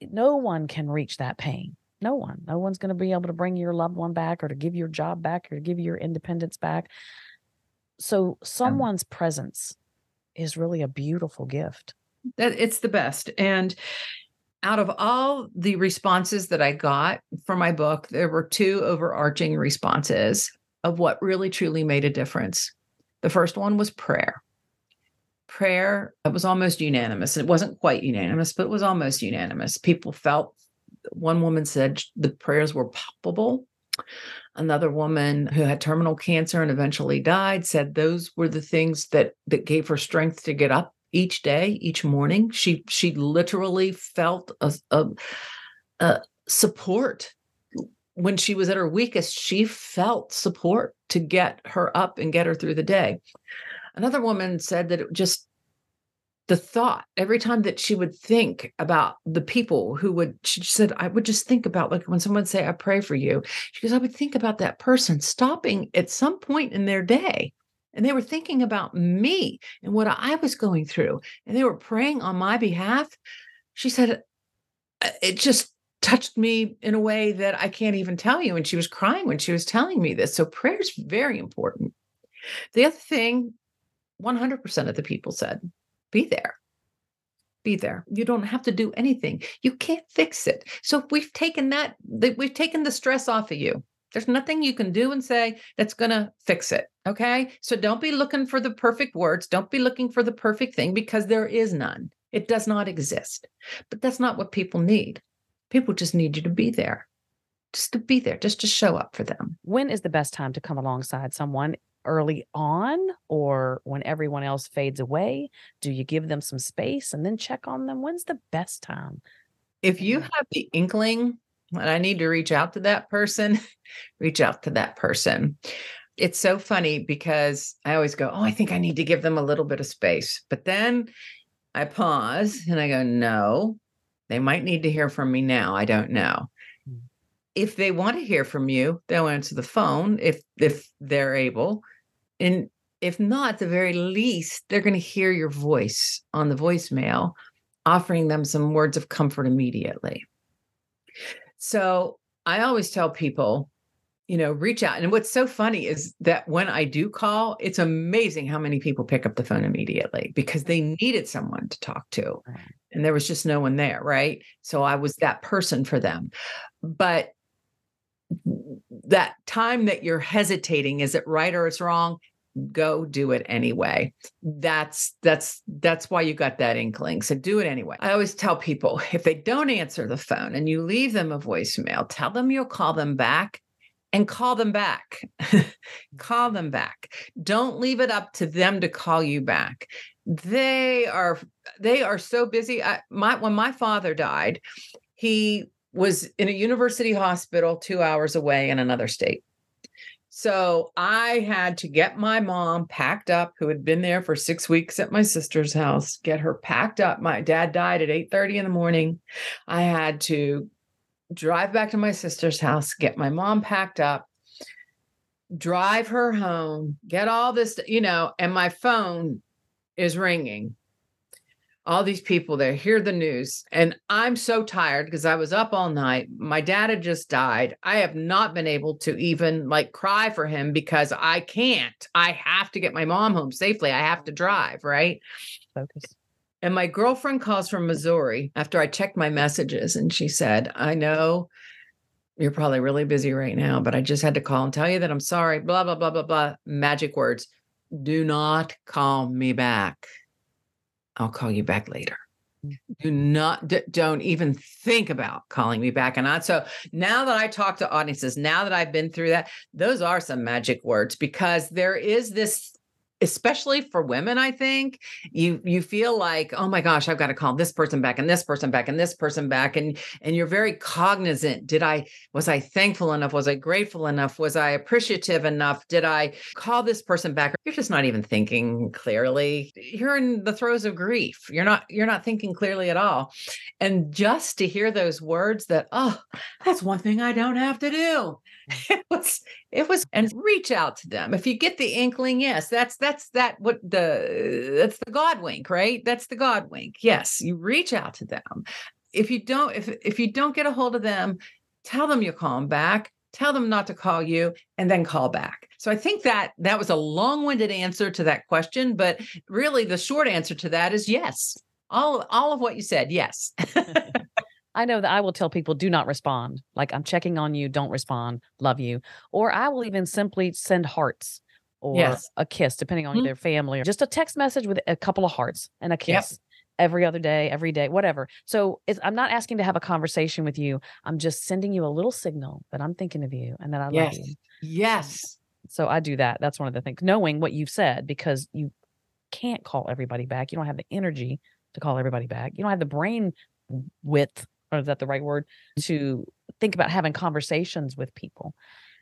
no one can reach that pain. No one. No one's going to be able to bring your loved one back or to give your job back or to give your independence back. So someone's yeah. presence is really a beautiful gift. That it's the best. And out of all the responses that I got for my book, there were two overarching responses of what really truly made a difference. The first one was prayer. Prayer it was almost unanimous. It wasn't quite unanimous, but it was almost unanimous. People felt one woman said the prayers were palpable. Another woman who had terminal cancer and eventually died said those were the things that that gave her strength to get up each day, each morning. She she literally felt a, a, a support when she was at her weakest, she felt support to get her up and get her through the day. Another woman said that it just the thought every time that she would think about the people who would she said i would just think about like when someone say i pray for you she goes i would think about that person stopping at some point in their day and they were thinking about me and what i was going through and they were praying on my behalf she said uh, it just touched me in a way that i can't even tell you and she was crying when she was telling me this so prayer is very important. The other thing 100% of the people said be there. Be there. You don't have to do anything. You can't fix it. So we've taken that we've taken the stress off of you there's nothing you can do and say that's going to fix it okay? So don't be looking for the perfect words. Don't be looking for the perfect thing because there is none. It does not exist. But that's not what people need people just need you to be there just to be there just to show up for them when is the best time to come alongside someone early on or when everyone else fades away? Do you give them some space and then check on them? When's the best time? If you have the inkling and I need to reach out to that person, reach out to that person. It's so funny because I always go, Oh, I think I need to give them a little bit of space. But then I pause and I go, No, they might need to hear from me now. I don't know hmm. if they want to hear from you they'll answer the phone if if they're able and if not, at the very least, they're going to hear your voice on the voicemail, offering them some words of comfort immediately. So I always tell people, you know, reach out. And what's so funny is that when I do call, it's amazing how many people pick up the phone immediately because they needed someone to talk to. And there was just no one there. Right. So I was that person for them. But that time that you're hesitating is it right or it's wrong go do it anyway that's that's that's why you got that inkling so do it anyway i always tell people if they don't answer the phone and you leave them a voicemail tell them you'll call them back and call them back call them back don't leave it up to them to call you back they are they are so busy I, my when my father died he was in a university hospital two hours away in another state. So I had to get my mom packed up, who had been there for six weeks at my sister's house, get her packed up. My dad died at 8:30 in the morning. I had to drive back to my sister's house, get my mom packed up, drive her home, get all this, you know, and my phone is ringing. All these people there hear the news and i'm so tired because i was up all night. My dad had just died. I have not been able to even like cry for him because i can't. I have to get my mom home safely. I have to drive right? Focus. And my girlfriend calls from missouri after i checked my messages and she said i know you're probably really busy right now but i just had to call and tell you that i'm sorry blah blah blah blah blah magic words do not call me back I'll call you back later. Mm. Do not, d- don't even think about calling me back. And I, so now that I talk to audiences, now that I've been through that, those are some magic words because there is this especially for women i think you you feel like oh my gosh i've got to call this person back and this person back and this person back and and you're very cognizant did i was i thankful enough? Was i grateful enough? Was i appreciative enough? Did i call this person back? You're just not even thinking clearly. You're in the throes of grief. You're not you're not thinking clearly at all. And just to hear those words that oh that's one thing i don't have to do it was it was and reach out to them. If you get the inkling yes that's that's that what the that's the god wink right? That's the god wink. Yes you reach out to them. If you don't if if you don't get a hold of them tell them you call them back tell them not to call you and then call back. So i think that that was a long-winded answer to that question but really the short answer to that is yes. All all of what you said yes I know that I will tell people do not respond. Like I'm checking on you, don't respond, love you. Or I will even simply send hearts or yes. a kiss, depending on mm-hmm. their family, or just a text message with a couple of hearts and a kiss. Yep. Every other day, every day, whatever. So I'm not asking to have a conversation with you. I'm just sending you a little signal that I'm thinking of you and that I yes. love you. Yes. So I do that. That's one of the things. Knowing what you've said because you can't call everybody back. You don't have the energy to call everybody back. You don't have the brain width or is that the right word? Mm. To think about having conversations with people.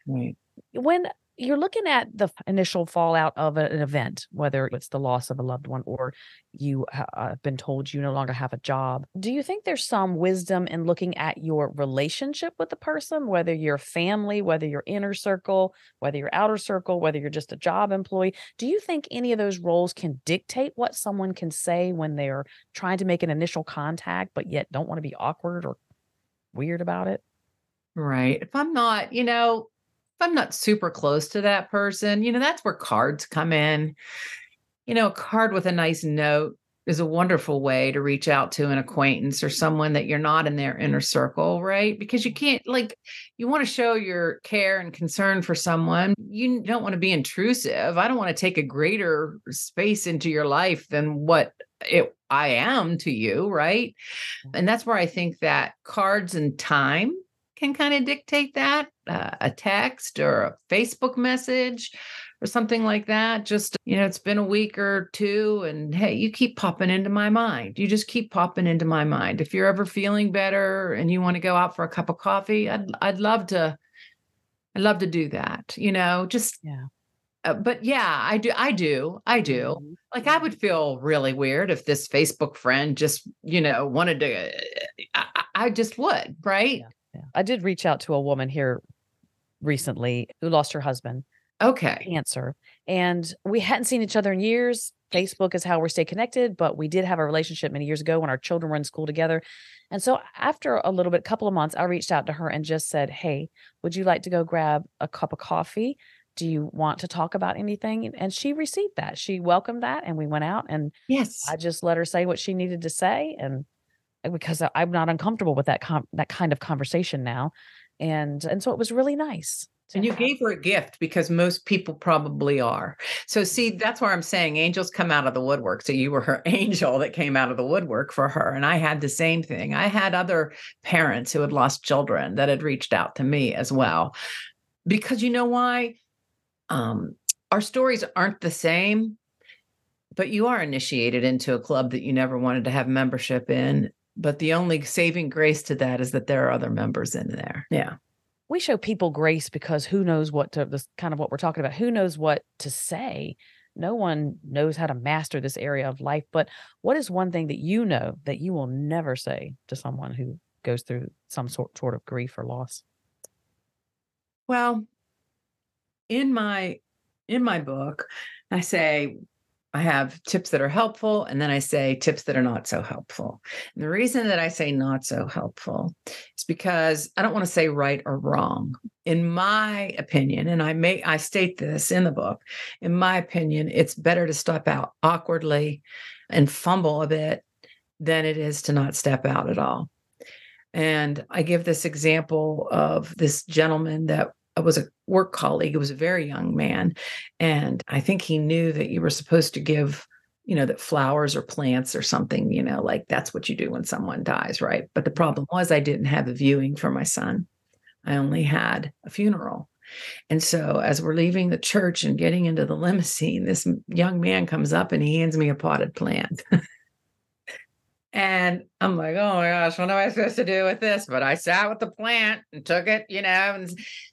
Right. When you're looking at the initial fallout of an event, whether it's the loss of a loved one or you have uh, been told you no longer have a job. Do you think there's some wisdom in looking at your relationship with the person, whether you're family, whether you're inner circle, whether you're outer circle, whether you're just a job employee? Do you think any of those roles can dictate what someone can say when they're trying to make an initial contact, but yet don't want to be awkward or weird about it? Right. If I'm not, you know, if I'm not super close to that person, you know, that's where cards come in. You know, a card with a nice note is a wonderful way to reach out to an acquaintance or someone that you're not in their inner circle, right? Because you can't, like, you want to show your care and concern for someone. You don't want to be intrusive. I don't want to take a greater space into your life than what it, I am to you, right? Mm. And that's where I think that cards and time can kind of dictate that uh, a text or a Facebook message or something like that. Just, you know, it's been a week or two, and hey, you keep popping into my mind. You just keep popping into my mind. If you're ever feeling better and you want to go out for a cup of coffee, I'd, I'd love to. I'd love to do that, you know, just yeah. Uh, but yeah, I do. I do. I do. Mm-hmm. Like I would feel really weird if this Facebook friend just, you know, wanted to. I, I just would, right? Yeah. Yeah. I did reach out to a woman here recently who lost her husband. Okay. Cancer. And we hadn't seen each other in years. Facebook is how we stay connected, but we did have a relationship many years ago when our children were in school together. And so after a little bit, couple of months, I reached out to her and just said, Hey, would you like to go grab a cup of coffee? Do you want to talk about anything? And she received that. She welcomed that and we went out and yes, I just let her say what she needed to say. And uh, because I'm not uncomfortable with that com- that kind of conversation now, and and so it was really nice. And you gave her a gift because most people probably are. So see, that's where I'm saying angels come out of the woodwork. So you were her angel that came out of the woodwork for her, and I had the same thing. I had other parents who had lost children that had reached out to me as well, because you know why? Um, our stories aren't the same but you are initiated into a club that you never wanted to have membership in but the only saving grace to that is that there are other members in there. Yeah. We show people grace because who knows what to this kind of what we're talking about. Who knows what to say? No one knows how to master this area of life. But what is one thing that you know that you will never say to someone who goes through some sort sort of grief or loss? Well, in my in my book, I say I have tips that are helpful, and then I say tips that are not so helpful. And the reason that I say not so helpful is because I don't want to say right or wrong. In my opinion, and I may I state this in the book, in my opinion, it's better to step out awkwardly and fumble a bit than it is to not step out at all. And I give this example of this gentleman that was a work colleague. It was a very young man. And I think he knew that you were supposed to give, you know, that flowers or plants or something, you know, like that's what you do when someone dies, right? But the problem was I didn't have a viewing for my son. I only had a funeral. And so as we're leaving the church and getting into the limousine, this young man comes up and he hands me a potted plant. And I'm like, oh my gosh, what am I supposed to do with this? But I sat with the plant and took it, you know. And,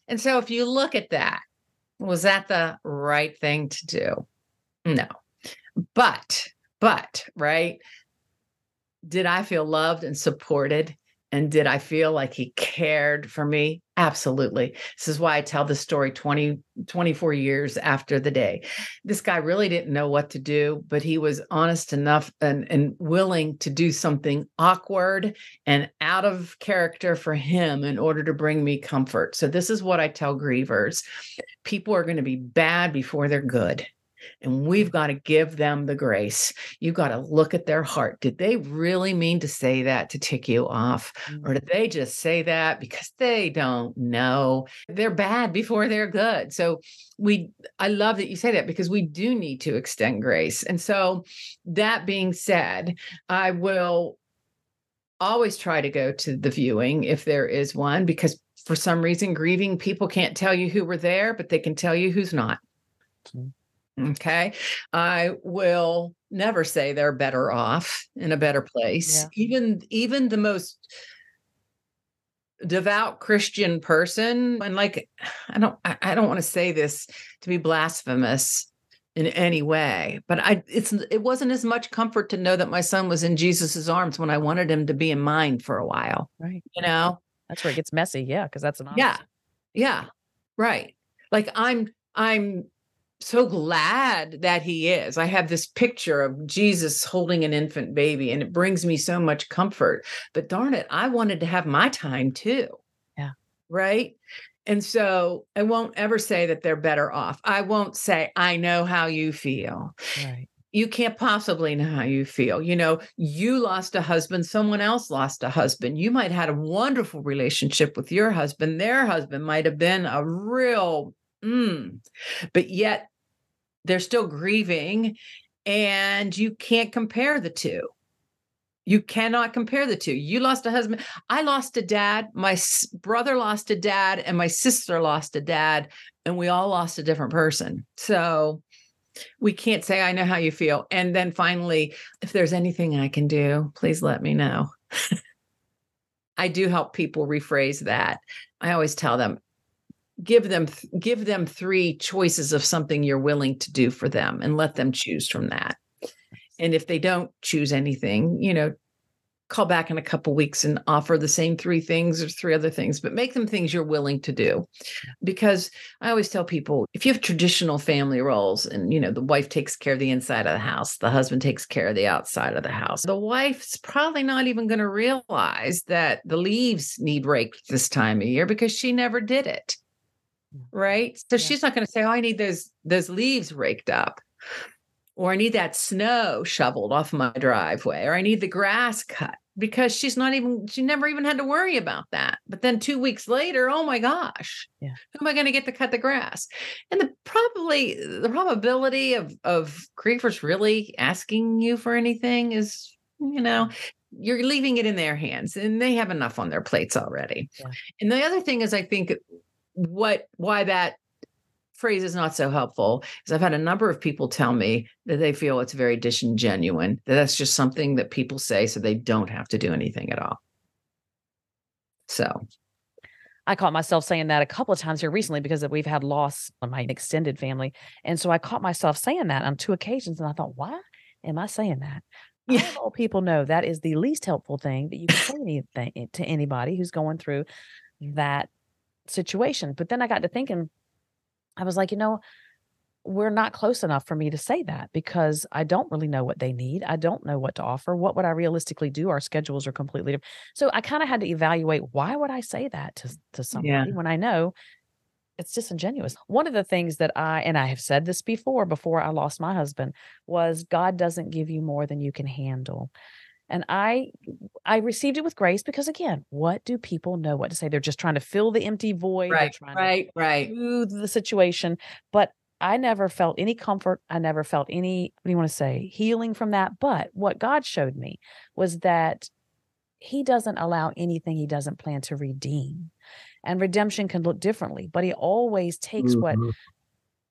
and so if you look at that, was that the right thing to do? No. But, but, right? Did I feel loved and supported? And did I feel like he cared for me? Absolutely. This is why I tell the story 20, 24 years after the day. This guy really didn't know what to do, but he was honest enough and, and willing to do something awkward and out of character for him in order to bring me comfort. So, this is what I tell grievers people are going to be bad before they're good. And we've got to give them the grace. You've got to look at their heart. Did they really mean to say that to tick you off? Mm-hmm. Or did they just say that because they don't know? They're bad before they're good. So we, I love that you say that because we do need to extend grace. And so that being said, I will always try to go to the viewing if there is one because for some reason grieving people can't tell you who were there but they can tell you who's not mm-hmm. Okay. I will never say they're better off in a better place. Yeah. Even even the most devout Christian person. And like, I don't, I don't want to say this to be blasphemous in any way, but I, it's, it wasn't as much comfort to know that my son was in Jesus's arms when I wanted him to be in mine for a while. Right. You know, that's where it gets messy. Yeah. Cause that's an option. Yeah. Yeah. Right. Like I'm, I'm so glad that he is. I have this picture of Jesus holding an infant baby, and it brings me so much comfort. But darn it, I wanted to have my time too. Yeah. Right. And so I won't ever say that they're better off. I won't say, I know how you feel. Right. You can't possibly know how you feel. You know, you lost a husband, someone else lost a husband. You might have had a wonderful relationship with your husband. Their husband might have been a real Mm. But yet they're still grieving and you can't compare the two. You cannot compare the two. You lost a husband. I lost a dad. My brother lost a dad, and my sister lost a dad, and we all lost a different person. So we can't say, I know how you feel. And then finally, if there's anything I can do, please let me know. I do help people rephrase that. I always tell them, give them give them three choices of something you're willing to do for them and let them choose from that. And if they don't choose anything you know call back in a couple weeks and offer the same three things or three other things but make them things you're willing to do. Because i always tell people if you have traditional family roles and you know the wife takes care of the inside of the house the husband takes care of the outside of the house the wife's probably not even going to realize that the leaves need raked this time of year because she never did it right? So yeah. she's not going to say, "Oh, I need those those leaves raked up." Or I need that snow shoveled off my driveway, or I need the grass cut because she's not even, she never even had to worry about that. But then two weeks later, oh my gosh, yeah. who am I going to get to cut the grass? And the probably the probability of of grievers really asking you for anything is, you know, mm. you're leaving it in their hands and they have enough on their plates already. Yeah. And the other thing is, I think what why that phrase is not so helpful is I've had a number of people tell me that they feel it's very disingenuine, that that's just something that people say so they don't have to do anything at all. So I caught myself saying that a couple of times here recently because we've had loss on my extended family. And so I caught myself saying that on two occasions. And I thought, why am I saying that? Yeah. All people know that is the least helpful thing that you can say anything to anybody who's going through that situation. But then I got to thinking, I was like, you know, we're not close enough for me to say that because I don't really know what they need. I don't know what to offer. What would I realistically do? Our schedules are completely different. So I kind of had to evaluate why would I say that to, to somebody yeah. when I know it's disingenuous. One of the things that I, and I have said this before, before I lost my husband, was God doesn't give you more than you can handle and i i received it with grace because again what do people know what to say they're just trying to fill the empty void right right right soothe the situation but i never felt any comfort i never felt any what do you want to say healing from that but what god showed me was that he doesn't allow anything he doesn't plan to redeem and redemption can look differently but he always takes mm-hmm. what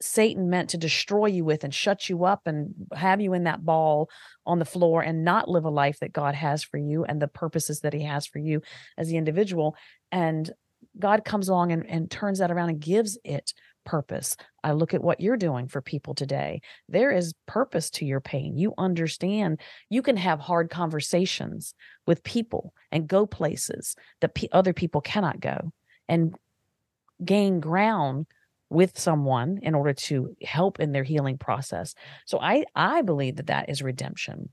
Satan meant to destroy you with and shut you up and have you in that ball on the floor and not live a life that God has for you and the purposes that He has for you as the individual. And God comes along and, and turns that around and gives it purpose. I look at what you're doing for people today. There is purpose to your pain. You understand you can have hard conversations with people and go places that p- other people cannot go and gain ground with someone in order to help in their healing process. So I I believe that that is redemption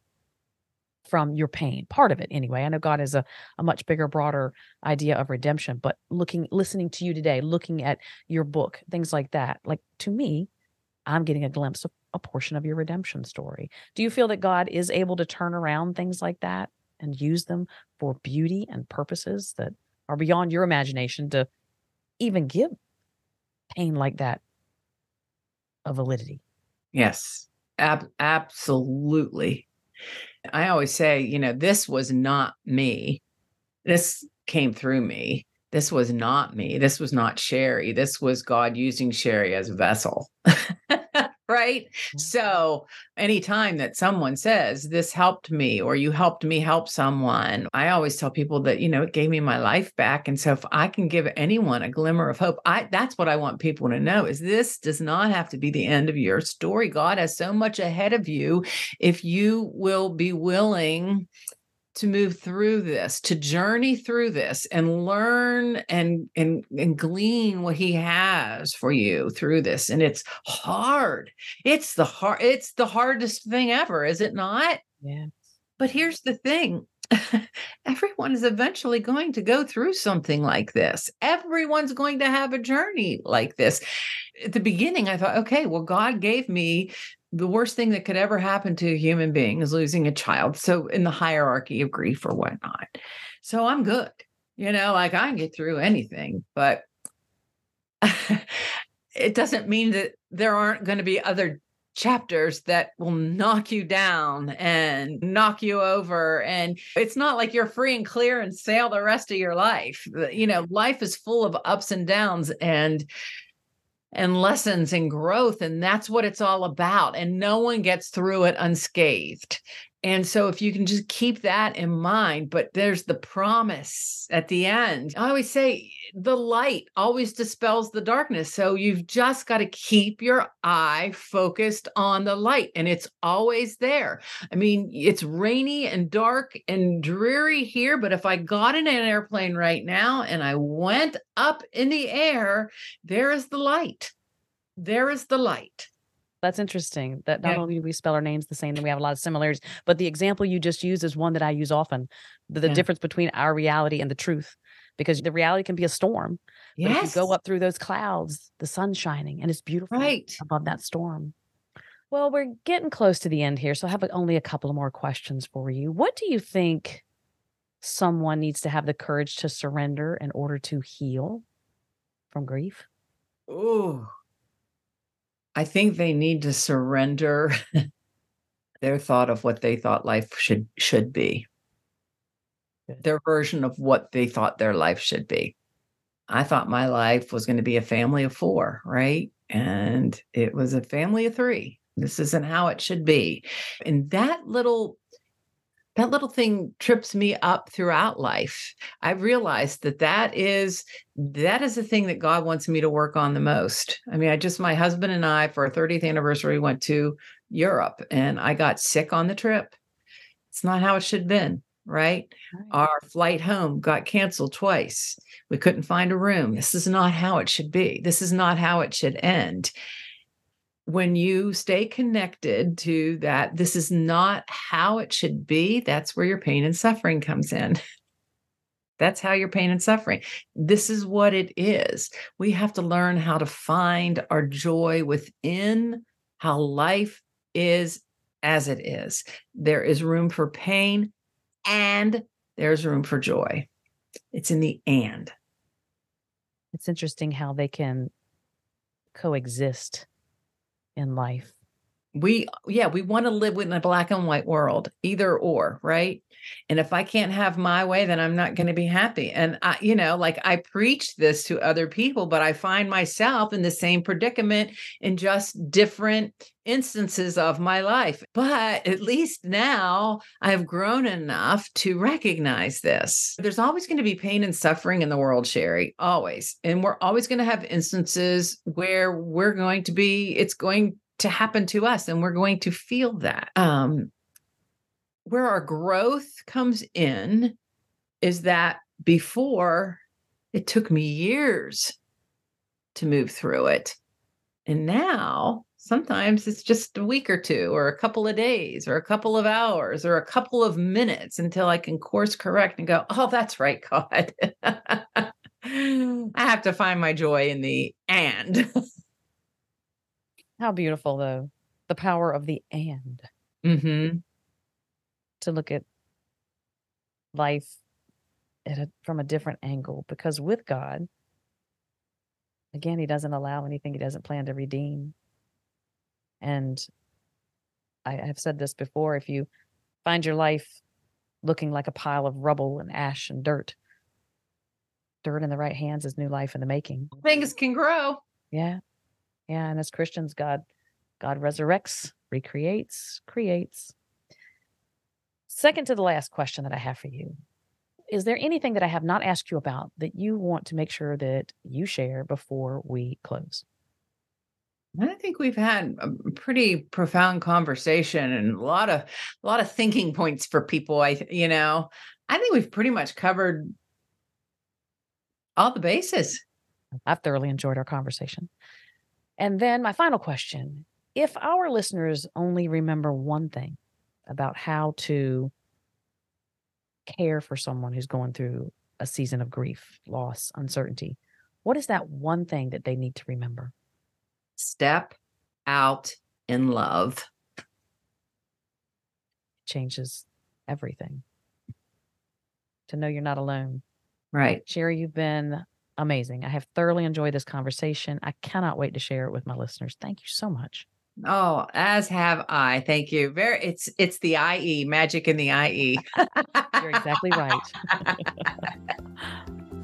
from your pain part of it anyway i know god is a, a much bigger broader idea of redemption but looking listening to you today looking at your book things like that like to me i'm getting a glimpse of a portion of your redemption story do you feel that god is able to turn around things like that and use them for beauty and purposes that are beyond your imagination to even give pain like that a validity. Yes, ab- absolutely. I always say, you know, this was not me. This came through me. This was not me. This was not Sherrie. This was God using Sherrie as a vessel. right? Yeah. So, anytime that someone says, This helped me, or you helped me help someone, I always tell people that, you know, it gave me my life back. And so, if I can give anyone a glimmer of hope, I that's what I want people to know is this does not have to be the end of your story. God has so much ahead of you if you will be willing to move through this to journey through this and learn and and and glean what he has for you through this. And it's hard. It's the hard it's the hardest thing ever is it not? Yeah. but here's the thing. Everyone is eventually going to go through something like this. Everyone's going to have a journey like this. At the beginning i thought okay well god gave me the worst thing that could ever happen to a human being is losing a child. So, in the hierarchy of grief or whatnot. So, I'm good. You know, like I can get through anything, but it doesn't mean that there aren't going to be other chapters that will knock you down and knock you over and it's not like you're free and clear and sail the rest of your life you know life is full of ups and downs and and lessons and growth. And that's what it's all about. And no one gets through it unscathed. And so, if you can just keep that in mind, but there's the promise at the end. I always say the light always dispels the darkness. So, you've just got to keep your eye focused on the light, and it's always there. I mean, it's rainy and dark and dreary here, but if I got in an airplane right now and I went up in the air, there is the light. There is the light. That's interesting that not Yeah. only do we spell our names the same, then we have a lot of similarities, but the example you just used is one that I use often. The, the Yeah. difference between our reality and the truth, because the reality can be a storm. But if you go up through those clouds, the sun's shining and it's beautiful Right. above that storm. Well, we're getting close to the end here, so I have only a couple of more questions for you. What do you think someone needs to have the courage to surrender in order to heal from grief? Ooh. I think they need to surrender their thought of what they thought life should should be. Their version of what they thought their life should be. I thought my life was going to be a family of 4, right? And it was a family of 3. This isn't how it should be. And that little that little thing trips me up throughout life. I realized that that is that is the thing that God wants me to work on the most. I mean, I just my husband and I for our 30th anniversary went to Europe and I got sick on the trip. It's not how it should have been, right? Our flight home got canceled twice. We couldn't find a room. This is not how it should be. This is not how it should end. When you stay connected to that, this is not how it should be. That's where your pain and suffering comes in. That's how your pain and suffering. This is what it is. We have to learn how to find our joy within how life is as it is. There is room for pain and there's room for joy. It's in the and. It's interesting how they can coexist in life. We, yeah, we want to live in a black and white world, either or, right? And if I can't have my way, then I'm not going to be happy. And I, you know, like I preach this to other people, but I find myself in the same predicament in just different instances of my life. But at least now I have grown enough to recognize this. There's always going to be pain and suffering in the world, Sherrie, always. And we're always going to have instances where we're going to be, it's going to happen to us and we're going to feel that. Um, where our growth comes in is that before it took me years to move through it. And now sometimes it's just a week or two, or a couple of days, or a couple of hours, or a couple of minutes until I can course correct and go, oh, that's right, God. I have to find my joy in the and. How beautiful, though, the power of the and hmm to look at life at a, from a different angle. Because with God, again, He doesn't allow anything He doesn't plan to redeem. And I have said this before if you find your life looking like a pile of rubble and ash and dirt, dirt in the right hands is new life in the making. Things can grow. Yeah. And as Christians, God God resurrects, recreates, creates. Second to the last question that I have for you Is there anything that I have not asked you about that you want to make sure that you share before we close? I think we've had a pretty profound conversation and a lot of a lot of thinking points for people. I you know, I think we've pretty much covered all the bases. I've thoroughly enjoyed our conversation. And then my final question if our listeners only remember one thing about how to care for someone who's going through a season of grief, loss, uncertainty, what is that one thing that they need to remember? Step out in love. changes everything. To know you're not alone. Right. Sherrie, you've been amazing. I have thoroughly enjoyed this conversation. I cannot wait to share it with my listeners. Thank you so much. Oh, as have I. Thank you. Very it's it's the IE, magic in the IE. You're exactly right.